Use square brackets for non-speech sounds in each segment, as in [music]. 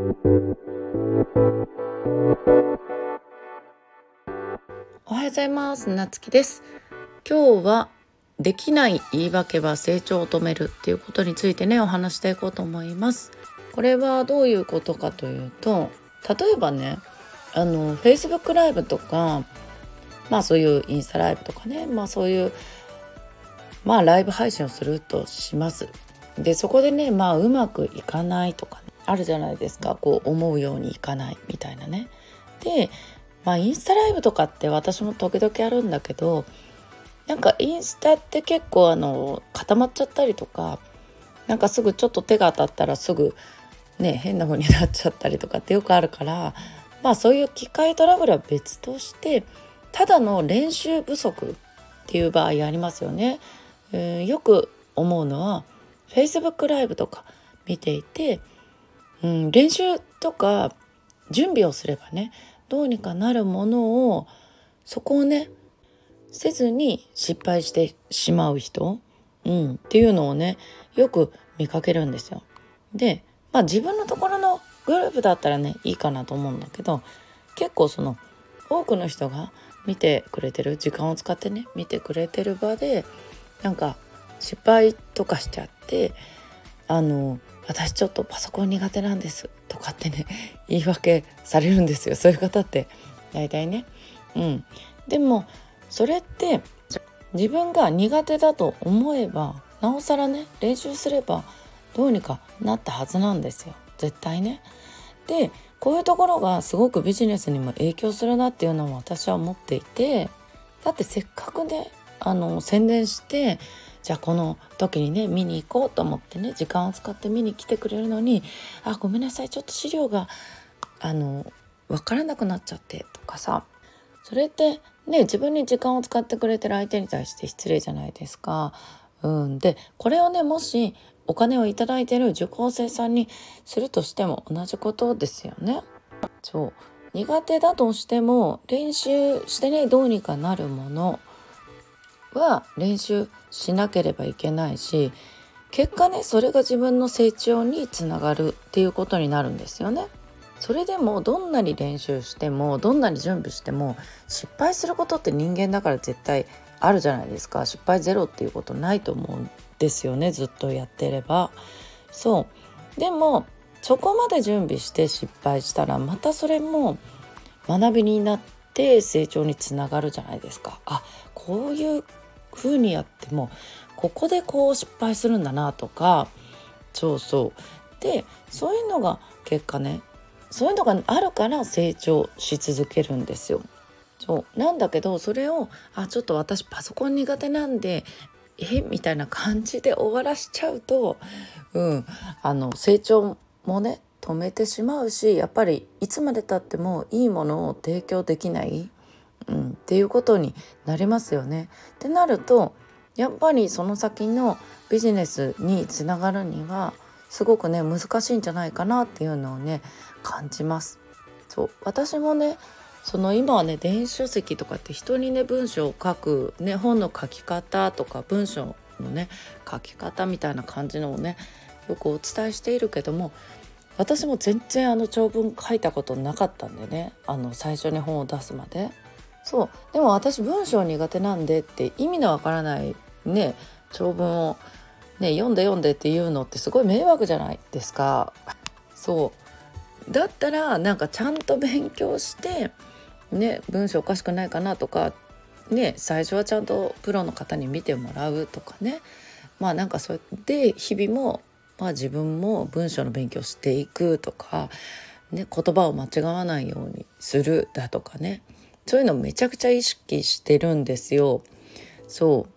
おはようございます。なつきです。今日はできない言い訳は成長を止めるっていうことについてねお話していこうと思います。これはどういうことかというと例えばねあの Facebook ライブとかまあそういうインスタライブとかねまあそういうまあライブ配信をするとします。でそこでねまあうまくいかないとか、あるじゃないですかこう思うようにいかないみたいなねでまあインスタライブとかって私も時々あるんだけどなんかインスタって結構あの固まっちゃったりとかなんかすぐちょっと手が当たったらすぐね変な風になっちゃったりとかってよくあるからまあそういう機械トラブルは別としてただの練習不足っていう場合ありますよね。えー、よく思うのは Facebook ライブとか見ていて、うん、練習とか準備をすればねどうにかなるものをそこをねせずに失敗してしまう人、うん、っていうのをねよく見かけるんですよ。でまあ自分のところのグループだったらねいいかなと思うんだけど結構その多くの人が見てくれてる時間を使ってね見てくれてる場でなんか失敗とかしちゃってあの私ちょっとパソコン苦手なんですとかってね [laughs] 言い訳されるんですよそういう方って大体ね。うん、でもそれって自分が苦手だと思えばなおさらね練習すればどうにかなったはずなんですよ絶対ね。でこういうところがすごくビジネスにも影響するなっていうのも私は思っていてだってせっかくねあの宣伝してじゃあこの時にね見に行こうと思ってね時間を使って見に来てくれるのに「あごめんなさいちょっと資料があの分からなくなっちゃって」とかさそれってね自分に時間を使ってくれてる相手に対して失礼じゃないですか。うん、でこれをねもしお金を頂いてる受講生さんにするとしても同じことですよね。そう苦手だとしても練習してねどうにかなるものは練習しなければいけないし結果ねそれが自分の成長につながるっていうことになるんですよね。それでもどんなに練習してもどんなに準備しても失敗することって人間だから絶対あるじゃないですか。失敗ゼロっていうことないと思うんですよねずっとやってれば。そう。でもそこまで準備して失敗したらまたそれも学びになって成長につながるじゃないですか。あこういう風にやってもここでこう失敗するんだなとかそうそう。でそういうのが結果ねそういうのがあるから成長し続けるんですよ。そう。なんだけどそれをあちょっと私パソコン苦手なんでえみたいな感じで終わらしちゃうと、うん、あの成長もね止めてしまうしやっぱりいつまでたってもいいものを提供できない。うん、っていうことになりますよね。ってなるとやっぱりその先のビジネスにつながるにはすごくね難しいんじゃないかなっていうのをね感じます。そう私もねその今はね電子書籍とかって人にね文章を書く、ね、本の書き方とか文章のね書き方みたいな感じのをねよくお伝えしているけども私も全然あの長文書いたことなかったんでねあの最初に本を出すまで。そう。でも私文章苦手なんでって意味のわからないね長文をね読んで読んでっていうのってすごい迷惑じゃないですか。そう。だったらなんかちゃんと勉強してね文章おかしくないかなとかね最初はちゃんとプロの方に見てもらうとかね。まあなんかそれで日々も、まあ、自分も文章の勉強していくとか、ね、言葉を間違わないようにするだとかね。そういうのめちゃくちゃ意識してるんですよ。そ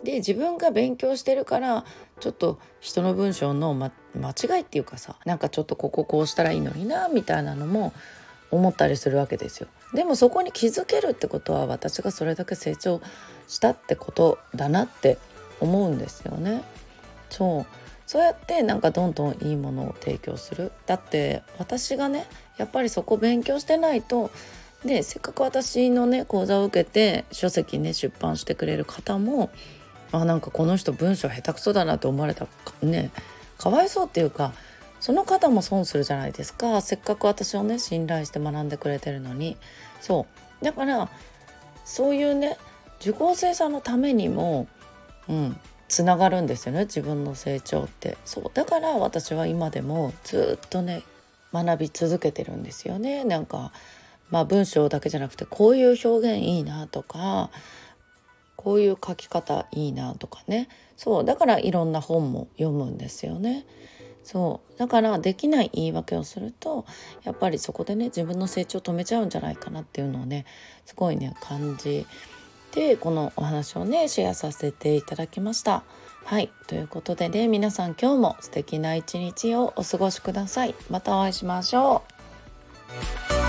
うで自分が勉強してるからちょっと人の文章の、ま、間違いっていうかさなんかちょっとこここうしたらいいのになみたいなのも思ったりするわけですよ。でもそこに気づけるってことは私がそれだけ成長したってことだなって思うんですよね。そうそうやってなんかどんどんいいものを提供するだって私がねやっぱりそこ勉強してないとでせっかく私のね講座を受けて書籍ね出版してくれる方もあなんかこの人文章下手くそだなと思われたねかわいそうっていうかその方も損するじゃないですか。せっかく私をね信頼して学んでくれてるのに。そう。だからそういうね受講生さんのためにもうんつながるんですよね自分の成長って。そう。だから私は今でもずっとね学び続けてるんですよね。なんかまあ文章だけじゃなくてこういう表現いいなとかこういう書き方いいなとかねそうだからいろんな本も読むんですよね。そうだからできない言い訳をするとやっぱりそこでね自分の成長を止めちゃうんじゃないかなっていうのをねすごいね感じてこのお話をねシェアさせていただきました。はいということでね皆さん今日も素敵な一日をお過ごしください。またお会いしましょう。